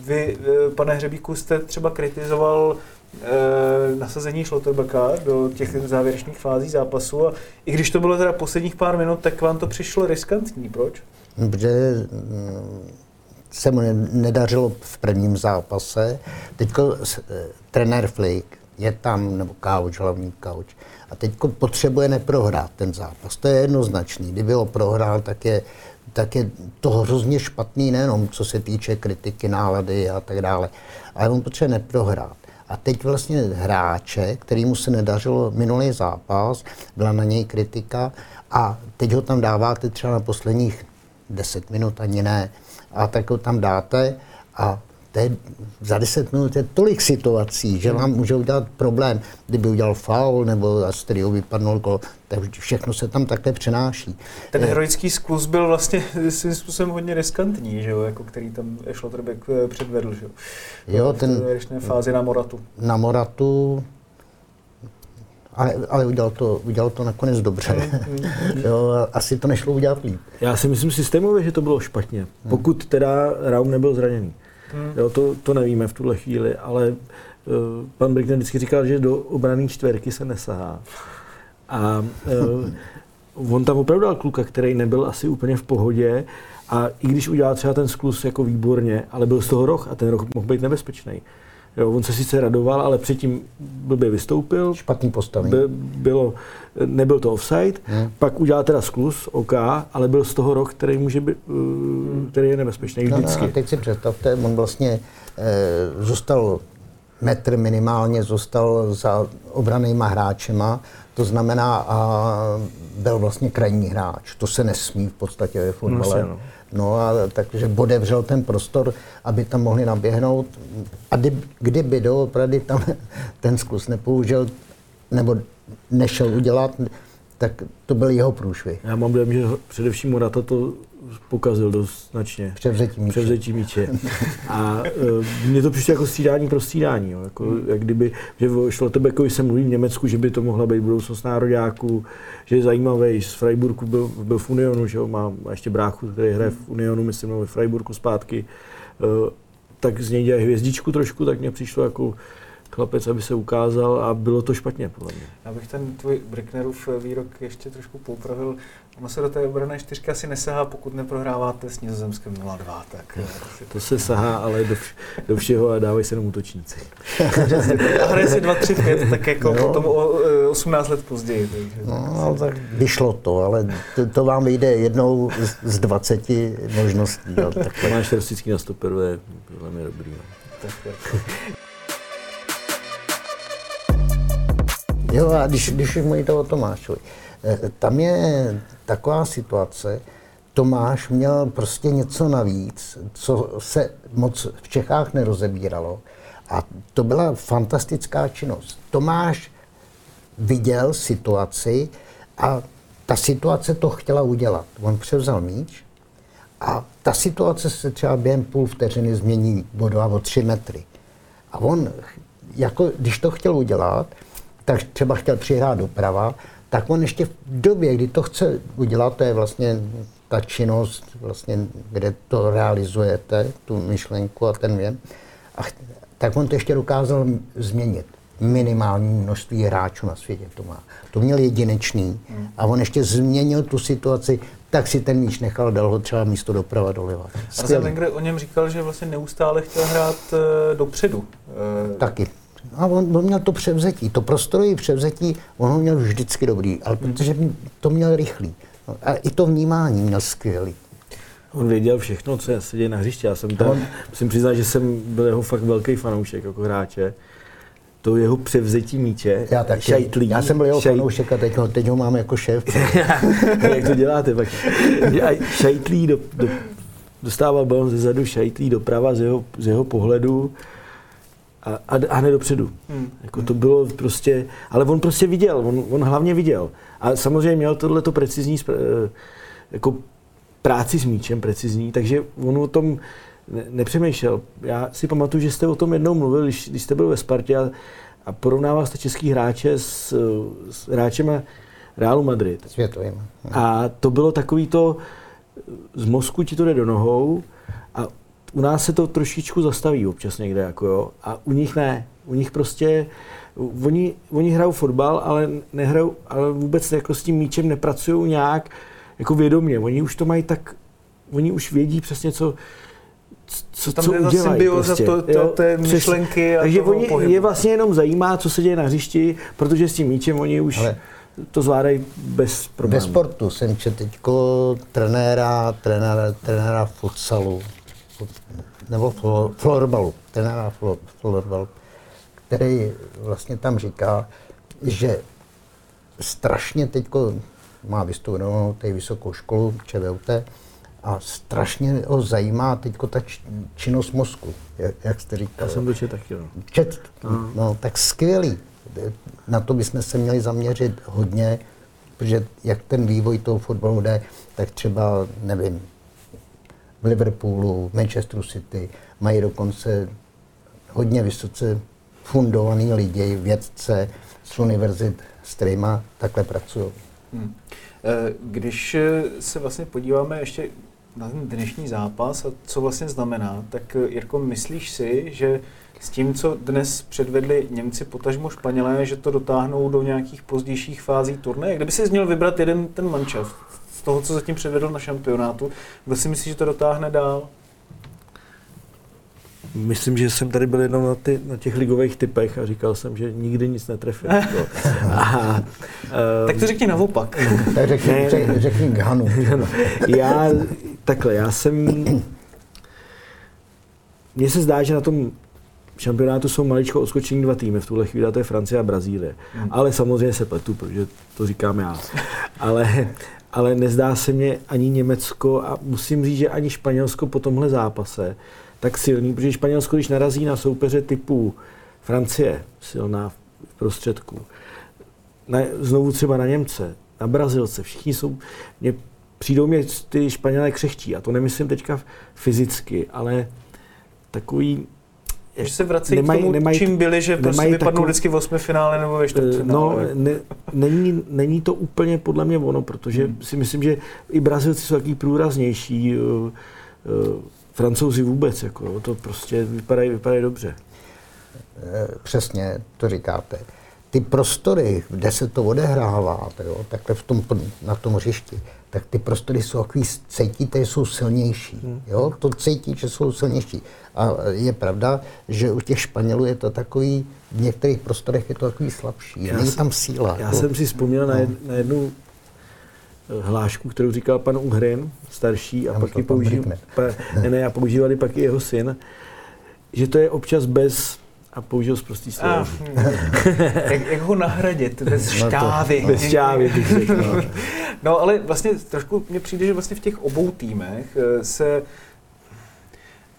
E: Vy, eh, pane Hřebíku, jste třeba kritizoval eh, nasazení Schlotterbecka do těch závěrečných fází zápasu a i když to bylo teda posledních pár minut, tak vám to přišlo riskantní. Proč?
F: protože mm, se mu ne- nedařilo v prvním zápase. Teď trenér Flick je tam, nebo Kauč, hlavní Kauč, a teď potřebuje neprohrát ten zápas. To je jednoznačný. Kdyby ho prohrál, tak je, tak je to hrozně špatný, nejenom co se týče kritiky, nálady a tak dále, ale on potřebuje neprohrát. A teď vlastně hráče, kterýmu se nedařilo minulý zápas, byla na něj kritika a teď ho tam dáváte třeba na posledních 10 minut, ani ne. A tak ho tam dáte a to je, za 10 minut je tolik situací, že vám může udělat problém. Kdyby udělal faul nebo z kterého vypadnul gol, tak všechno se tam takhle přenáší.
E: Ten
F: Eh,
E: heroický sklus byl vlastně svým způsobem hodně riskantní, že jo, jako který tam Schlotterbeck eh, předvedl, že jo.
F: Jo,
E: v té
F: ten-
E: závěrečné fázi na Moratu.
F: na Moratu, ale, ale udělal, to, udělal to nakonec dobře. jo, a asi to nešlo udělat líp.
G: Já si myslím systémově, že to bylo špatně. Pokud teda Raum nebyl zraněný. Jo, to, to nevíme v tuhle chvíli, ale uh, pan Brickner vždycky říkal, že do obrané čtverky se nesahá. A uh, on tam opravdu dal kluka, který nebyl asi úplně v pohodě a i když udělal třeba ten sklus jako výborně, ale byl z toho roh a ten roh mohl být nebezpečný. Jo, on se sice radoval, ale předtím blbě vystoupil,
F: Špatný postavení.
G: by, bylo, nebyl to offside, hmm. pak udělal teda sklus, OK, ale byl z toho rok, který může být, uh, který je nebezpečný
F: No, no,
G: vždycky.
F: a teď si představte, on vlastně e, zůstal metr minimálně, zůstal za obranýma hráčema, to znamená, a byl vlastně krajní hráč. To se nesmí v podstatě ve fotbale.
G: Vlastně, no.
F: No a takže bodevřel ten prostor, aby tam mohli naběhnout. A kdyby, kdyby doopravdy tam ten zkus nepoužil, nebo nešel udělat, tak to byl jeho průšvih.
G: Já mám dojem, že především Morata to pokazil dost značně.
F: Převzetí míče.
G: Převzetí míče. A uh, mně to přišlo jako střídání pro střídání. Jo. Jako, jak kdyby, že o Schlotterbekovi se mluví v Německu, že by to mohla být budoucnost nároďáků, že je zajímavý, z Freiburgu byl, byl v Unionu, že jo, má, má ještě bráchu, který hraje v Unionu, myslím, nebo ve Freiburgu zpátky. Uh, tak z něj dělají hvězdičku trošku, tak mně přišlo jako chlapec, aby se ukázal a bylo to špatně, podle mě.
E: Já bych ten tvůj Bricknerův výrok ještě trošku poupravil. Ono se do té obrané čtyřky asi nesahá, pokud neprohráváte s Nizozemskem 0-2, tak... eh,
G: To se sahá, ale do, vš- do všeho a dávají se jenom útočníci.
E: A hraje si 2-3-5, tak jako
F: Jo.
E: potom o, eh, 18 let později. Takže,
F: No, ale tak vyšlo to, ale to, to vám vyjde jednou z, z 20 možností. Jo.
G: Tomáš Rostický na stoperu je podle mě dobrý. No.
E: tak, tak.
F: jo a když, když mluvíte o Tomášovi, eh, tam je taková situace, Tomáš měl prostě něco navíc, co se moc v Čechách nerozebíralo. A to byla fantastická činnost. Tomáš viděl situaci a ta situace to chtěla udělat. On převzal míč a ta situace se třeba během půl vteřiny změní o dva, o tři metry. A on, jako, když to chtěl udělat, tak třeba chtěl přihrát doprava, tak on ještě v době, kdy to chce udělat, to je vlastně ta činnost, vlastně, kde to realizujete, tu myšlenku a ten věm, a, tak on to ještě dokázal změnit. Minimální množství hráčů na světě to má. To měl jedinečný a on ještě změnil tu situaci, tak si ten míč nechal, dal ho třeba místo doprava doleva.
E: Arsene Wenger o něm říkal, že vlastně neustále chtěl hrát e, dopředu.
F: E... Taky. A on, on měl to převzetí, to prostorové převzetí, on ho měl vždycky dobrý, ale protože to měl rychlý. A i to vnímání měl skvělý.
G: On věděl všechno, co se děje na hřišti. Já jsem tam, on... musím přiznat, že jsem byl jeho fakt velký fanoušek jako hráče. To jeho převzetí míče,
F: já taky. Šajtlí, já jsem byl jeho šaj... fanoušek a teď ho, teď ho mám jako šéf.
G: Jak to děláte pak? šajtlí do, do, dostával balon ze zadu, šajtlí doprava z jeho, z jeho pohledu a, a, a ne dopředu. Hmm. Jako to bylo prostě, ale on prostě viděl, on, on hlavně viděl. A samozřejmě měl tohleto precizní eh, jako práci s míčem precizní, takže on o tom ne, nepřemýšlel. Já si pamatuju, že jste o tom jednou mluvil, když, když jste byl ve Spartě a, a porovnával jste český hráče s, s hráčem Realu Madrid.
F: Světovým.
G: A to bylo takový to, z mozku ti to jde do nohou u nás se to trošičku zastaví občas někde, jako jo, a u nich ne. U nich prostě, oni, oni hrajou fotbal, ale nehrajou, ale vůbec jako s tím míčem nepracují nějak jako vědomě. Oni už to mají tak, oni už vědí přesně, co, co,
E: tam
G: co
E: je
G: udělají.
E: symbioza prostě. to, to, té myšlenky a
G: Takže oni, pohybu. je vlastně jenom zajímá, co se děje na hřišti, protože s tím míčem oni už ale to zvládají bez problémů.
F: Ve sportu jsem četl teďko trenéra, trenéra, trenéra futsalu, nebo florbalu, trenéra florbalu, který vlastně tam říká, že strašně teďko má vystudovanou té vysokou školu ČVUT a strašně ho zajímá teďko ta činnost mozku, jak, jak jste říkal.
G: Já jsem to čet taky, no.
F: Čet, no, tak skvělý. Na to bychom se měli zaměřit hodně, protože jak ten vývoj toho fotbalu jde, tak třeba, nevím, v Liverpoolu, Manchesteru City mají dokonce hodně vysoce fundovaný lidi, vědce z univerzit, s kterými takhle pracují. Hmm.
E: Eh, když se vlastně podíváme ještě na ten dnešní zápas a co vlastně znamená, tak eh, Jirko, myslíš si, že s tím, co dnes předvedli Němci, potažmo Španělé, že to dotáhnou do nějakých pozdějších fází turnaje? Kdyby si měl vybrat jeden ten mančaft z toho, co zatím předvedl na šampionátu, kdo si myslí, že to dotáhne dál?
G: Myslím, že jsem tady byl jenom na, ty, na těch ligových typech a říkal jsem, že nikdy nic netrefil. a,
E: um, tak to řekni naopak.
F: tak řekni, řekni, řekni Ghanu.
G: já, takhle, já jsem... Mně se zdá, že na tom šampionátu jsou maličko odskočení dva týmy, v tuhle chvíli a to je Francie a Brazílie. Hmm. Ale samozřejmě se pletu, protože to říkám já. Ale, ale nezdá se mě ani Německo a musím říct, že ani Španělsko po tomhle zápase tak silný, protože Španělsko, když narazí na soupeře typu Francie, silná v prostředku, na, znovu třeba na Němce, na Brazilce, všichni jsou, mě, přijdou mě ty Španělé křehčí, a to nemyslím teďka fyzicky, ale takový
E: že se vrací nemají, k tomu, nemají, čím byli, že prostě vypadnou takový, vždycky v osmi finále nebo ve čtvrtfinále.
G: No, ne, není, není to úplně podle mě ono, protože hmm. si myslím, že i Brazilci jsou takový průraznější. Uh, uh, Francouzi vůbec, jako, to prostě vypadají, vypadají dobře.
F: Eh, přesně, to říkáte. Ty prostory, kde se to odehrává, jo, takhle v tom, na tom hřišti, tak ty prostory jsou takový, cítíte, jsou silnější. Hmm. Jo? To cítí, že jsou silnější. A je pravda, že u těch Španělů je to takový, v některých prostorech je to takový slabší. Já Není tam síla.
G: Já jako, jsem si vzpomněl no. na, jed, na jednu hlášku, kterou říkal pan Uhrin, starší, a pak ji používal, ne, ne, a používali pak i jeho syn, že to je občas bez a použil zprostý slovo.
E: Ah, hm. jak, jak ho nahradit bez
G: No to-
E: šťávy?
G: bez šťávy, bych řekl, no.
E: no ale vlastně trošku mně přijde, že vlastně v těch obou týmech eh, se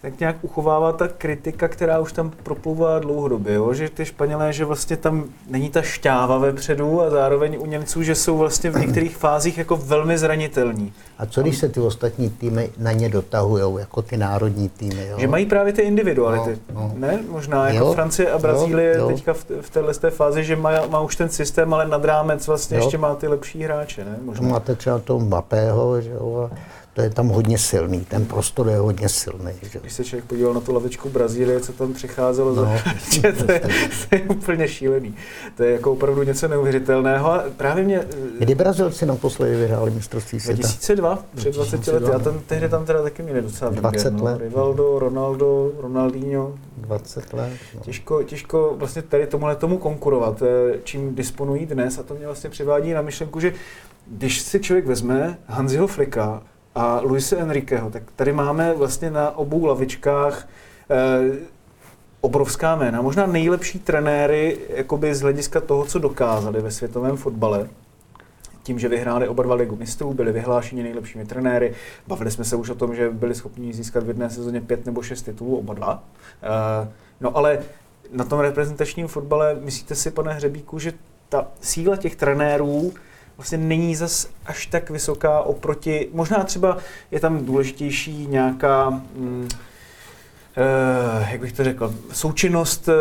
E: tak nějak uchovává ta kritika, která už tam proplouvá dlouhodobě, jo? že ty Španělé, že vlastně tam není ta šťáva vepředu a zároveň u Němců, že jsou vlastně v některých fázích jako velmi zranitelní.
F: A co když se ty ostatní týmy na ně dotahují, jako ty národní týmy? Jo?
E: Že mají právě ty individuality.
F: No, no.
E: Ne? Možná jako
F: Jo,
E: Francie a Brazílie
F: jo, jo.
E: teďka v, v téhle té fázi, že má, má už ten systém, ale nad rámec vlastně
F: Jo.
E: ještě má ty lepší hráče. Ne? Možná.
F: máte třeba toho Mbappého, že jo, a to je tam hodně silný, ten prostor je hodně silný. Že?
E: Když se člověk podíval na tu lavičku Brazílie, co tam přicházelo,
F: No.
E: no, za, to, je, to je úplně šílený. To je jako opravdu něco neuvěřitelného. A právě mě eh,
F: Kdy Brazilci naposledy vyhráli mistrovství světa?
E: 2002, před 20 lety, a tam tehdy tam teda taky měli docela
F: 20
E: výběr, no.
F: let.
E: Rivaldo, Ronaldo, Ronaldinho.
F: 20 let. No.
E: Těžko, těžko vlastně tady tomuhle tomu konkurovat, eh, čím disponují dnes a to mě vlastně přivádí na myšlenku, že když si člověk vezme Hanziho Flika a Luise Enriqueho, tak tady máme vlastně na obou lavičkách eh, obrovská jména, možná nejlepší trenéry jakoby z hlediska toho, co dokázali ve světovém fotbale. Tím, že vyhráli oba dva ligu mistrů, byli vyhlášeni nejlepšími trenéry. Bavili jsme se už o tom, že byli schopni získat v jedné sezóně pět nebo šest titulů, oba dva. Eh, No ale na tom reprezentačním fotbale, myslíte si, pane Hřebíku, že ta síla těch trenérů vlastně není zas až tak vysoká oproti, možná třeba je tam důležitější nějaká, mm, eh, jak bych to řekl, součinnost eh,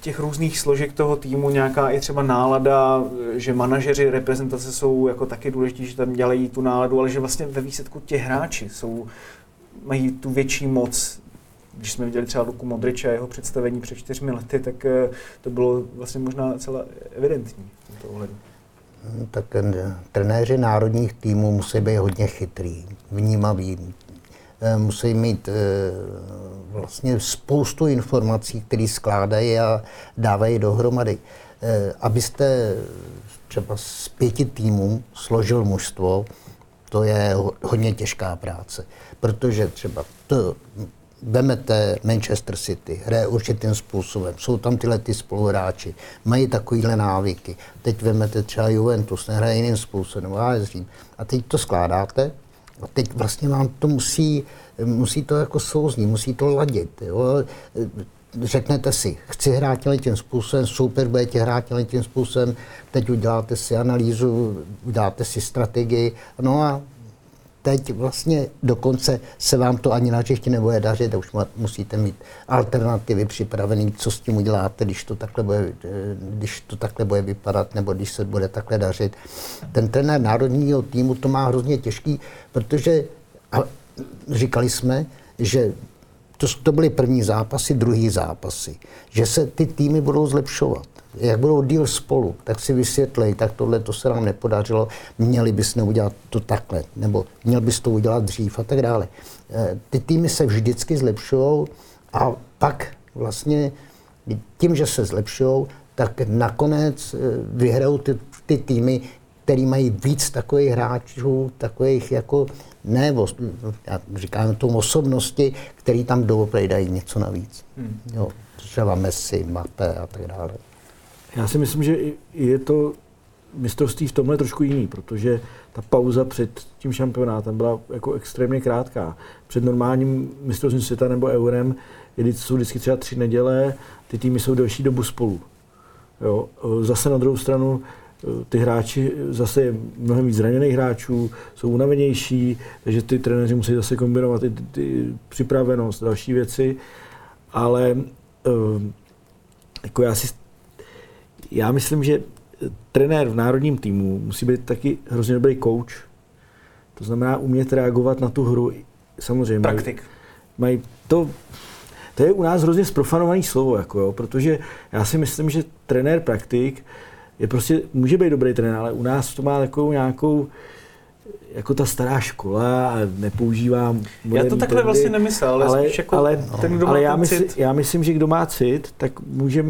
E: těch různých složek toho týmu, nějaká i třeba nálada, eh, že manažeři reprezentace jsou jako taky důležití, že tam dělají tu náladu, ale že vlastně ve výsledku těch hráči jsou, mají tu větší moc. Když jsme viděli třeba Luku Modriče a jeho představení před čtyřmi lety, tak eh, to bylo vlastně možná celá evidentní v tomto ohledu.
F: Tak trenéři národních týmů musí být hodně chytrý, vnímaví. Eh, Musí mít eh, vlastně spoustu informací, které skládají a dávají dohromady. Eh, Abyste třeba z pěti týmů složil mužstvo, to je ho- hodně těžká práce, protože třeba to, vemete Manchester City, hraje určitým způsobem, jsou tam tyhle ty spoluhráči, mají takovýhle návyky. Teď vemete třeba Juventus, nehraje jiným způsobem, AS Řím. A teď to skládáte a teď vlastně vám to musí, musí to jako souznít, musí to ladit. Jo? Řeknete si, chci hrát tím způsobem, super, budete hrát tím způsobem, teď uděláte si analýzu, uděláte si strategii, no a teď vlastně dokonce se vám to ani na hřišti nebude dařit a už musíte mít alternativy připravené, co s tím uděláte, když to takhle bude, eh, když to takhle bude vypadat, nebo když se bude takhle dařit. Ten trenér národního týmu to má hrozně těžký, protože a říkali jsme, že to, to byly první zápasy, druhý zápasy, že se ty týmy budou zlepšovat. Jak budou díl spolu, tak si vysvětlej, tak tohle to se nám nepodařilo, měli bys neudělat to takhle, nebo měl bys to udělat dřív a tak dále. Eh, Ty týmy se vždycky zlepšují a pak vlastně tím, že se zlepšují, tak nakonec eh, vyhrajou ty, ty týmy, který mají víc takových hráčů, takových jako, ne, já říkám tomu osobnosti, který tam doopravdy dají něco navíc.
E: Hmm.
F: Jo, třeba Messi, Mbappé a tak dále.
G: Já si myslím, že je to mistrovství v tomhle trošku jiný, protože ta pauza před tím šampionátem byla jako extrémně krátká. Před normálním mistrovstvím světa nebo eurem jsou vždycky třeba tři neděle, ty týmy jsou delší dobu spolu. Jo. e, Zase na druhou stranu e, ty hráči, zase je mnohem víc zraněných hráčů, jsou unavenější, takže ty trenéři musí zase kombinovat i ty, ty připravenost, další věci, ale e, jako já si já myslím, že trenér v národním týmu musí být taky hrozně dobrý coach. To znamená umět reagovat na tu hru. Samozřejmě mají,
E: Praktik.
G: mají to, to je u nás hrozně sprofanovaný slovo, jako jo, protože já si myslím, že trenér praktik je prostě, může být dobrý trenér, ale u nás to má takovou nějakou, jako ta stará škola a nepoužívá
E: Já to takhle
G: trendy,
E: vlastně nemyslel, ale, ale spíš jako
G: ale,
E: ten, kdo
G: ale
E: má
G: já,
E: ten
G: mysl,
E: cit.
G: já myslím, že kdo má cit, tak může,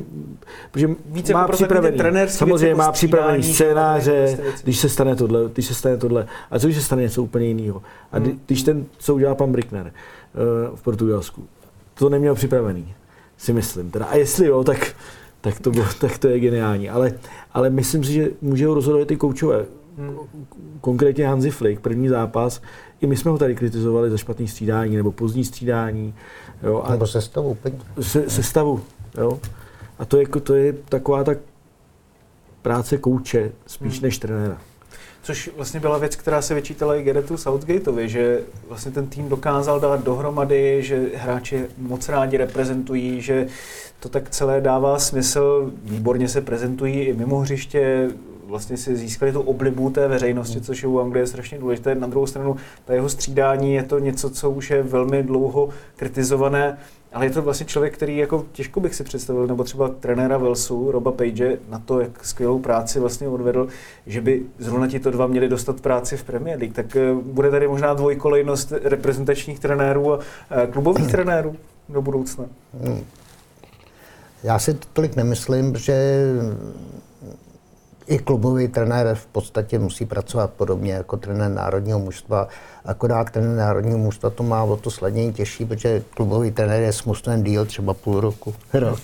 G: protože
E: Víc jako
G: má
E: takový
G: připravený, samozřejmě
E: věci,
G: má
E: jako
G: připravený scénáře, když se stane tohle, když se stane tohle. A co když se stane něco úplně jiného? A
E: Hmm.
G: kdy- když ten, co udělal pan Brickner uh, v Portugalsku, to neměl připravený. Si myslím. Teda. A jestli jo, tak, tak, to, bylo, tak to je geniální. Ale, ale myslím si, že můžou rozhodovat ty koučové. Konkrétně Hansi Flick, první zápas, i my jsme ho tady kritizovali za špatný střídání nebo pozdní střídání.
F: Jo, a nebo sestavu úplně.
G: Se, sestavu, jo. A to je, to je taková tak práce kouče spíš hmm. než trenéra.
E: Což vlastně byla věc, která se vyčítala i Geretu Southgateovi, že vlastně ten tým dokázal dát dohromady, že hráči moc rádi reprezentují, že to tak celé dává smysl, výborně se prezentují i mimo hřiště, vlastně si získali tu oblibu té veřejnosti, což je u Anglie strašně důležité. Na druhou stranu, ta jeho střídání je to něco, co už je velmi dlouho kritizované, ale je to vlastně člověk, který jako těžko bych si představil, nebo třeba trenéra Velsu, Roba Page, na to, jak skvělou práci vlastně odvedl, že by zrovna ti to dva měli dostat práci v Premier League. Tak eh, bude tady možná dvojkolejnost reprezentačních trenérů a eh, klubových trenérů do budoucna. Hmm.
F: Já si to tolik nemyslím, že i klubový trenér v podstatě musí pracovat podobně jako trenér národního mužstva. Akorát trenér národního mužstva to má o to slednění těžší, protože klubový trenér je s mužstvem díl třeba půl roku, rok.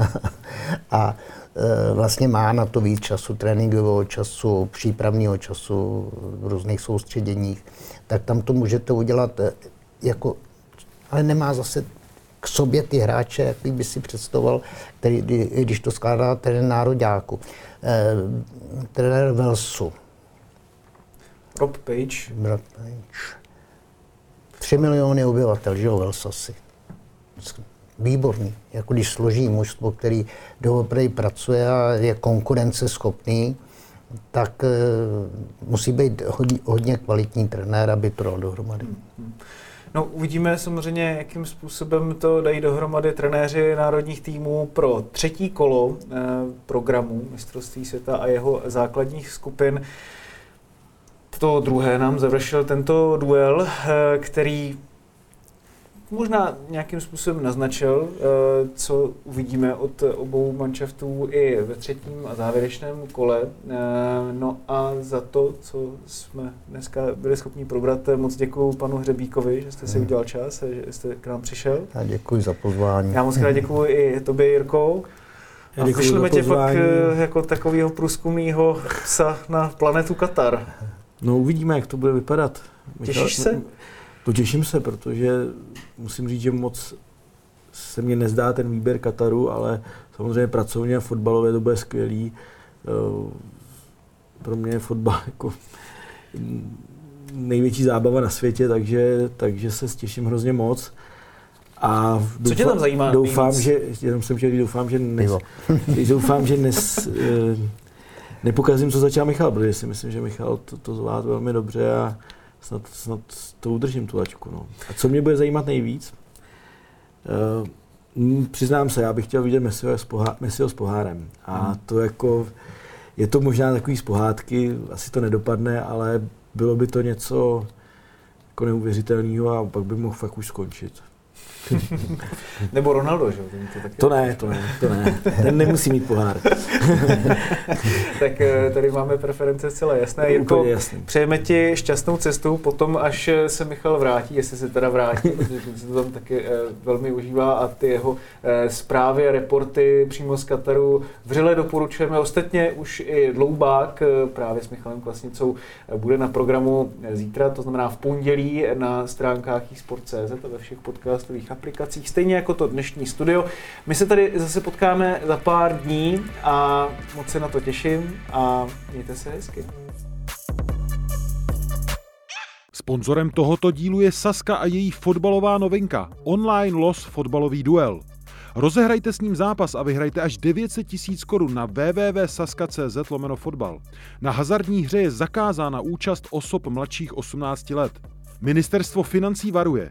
F: a e, vlastně má na to víc času, tréninkového času, přípravního času v různých soustředěních, tak tam to můžete udělat e, jako, ale nemá zase k sobě ty hráče, jaký by si představoval, který, když to skládá ten nároďáku. Eh, trenér Velsu.
E: Rob Page.
F: Rob Page. Tři miliony obyvatel, že jo, Velsasi. Výborný. Jako když složí mužstvo, který doopravdy pracuje a je konkurenceschopný, tak e, musí být hodně, hodně kvalitní trenér, aby to dal dohromady. Hmm.
E: No, uvidíme samozřejmě, jakým způsobem to dají dohromady trenéři národních týmů pro třetí kolo eh, programu mistrovství světa a jeho základních skupin. To druhé nám završil tento duel, eh, který možná nějakým způsobem naznačil, eh, co uvidíme od obou manšaftů i ve třetím a závěrečném kole. Eh, no a za to, co jsme dneska byli schopni probrat, moc děkuji panu Hřebíkovi, že jste si hmm. udělal čas a že jste k nám přišel.
F: A děkuji za pozvání.
E: Já moc krát děkuji i tobě, Jirko. A vyšleme tě pak eh, jako takového průzkumného psa na planetu Katar.
G: No uvidíme, jak to bude vypadat.
E: Těšíš se?
G: To těším se, protože musím říct, že moc se mně nezdá ten výběr Kataru, ale samozřejmě pracovně a fotbalově to bude skvělý. Eh, pro mě je fotbal jako největší zábava na světě, takže, takže se těším hrozně moc.
E: A doufám, Co tě tam zajímá?
G: Doufám, že, jenom jsem chtěl doufám, že, nes, doufám, že nes, eh, nepokazím, co začal Michal, protože si myslím, že Michal to, to zvládl velmi dobře a snad, snad to udržím tu laťku. No. A co mě bude zajímat nejvíc? Uh, přiznám se, já bych chtěl vidět Messiho s, pohá, Messiho s pohárem. A hmm. to jako, je to možná takový z pohádky, asi to nedopadne, ale bylo by to něco jako neuvěřitelného a pak by mohl fakt už skončit.
E: Nebo Ronaldo, že?
G: To, taky... to ne, to ne, to ne. Ten nemusí mít pohár.
E: tak eh, tady máme preference zcela jasné. Jirko, přejeme ti šťastnou cestu potom, až se Michal vrátí, jestli se teda vrátí, protože se to tam taky eh, velmi užívá a ty jeho eh, zprávy a reporty přímo z Kataru vřele doporučujeme. Ostatně už i dloubák právě s Michalem Klasnicou bude na programu zítra, to znamená v pondělí na stránkách eSport.cz a ve všech podcastových aplikacích, stejně jako to dnešní studio. My se tady zase potkáme za pár dní a moc se na to těším a mějte se hezky.
A: Sponzorem tohoto dílu je Saska a její fotbalová novinka Online Los fotbalový duel. Rozehrajte s ním zápas a vyhrajte až 900 tisíc korun na www.saska.cz lomeno fotbal. Na hazardní hře je zakázána účast osob mladších 18 let. Ministerstvo financí varuje.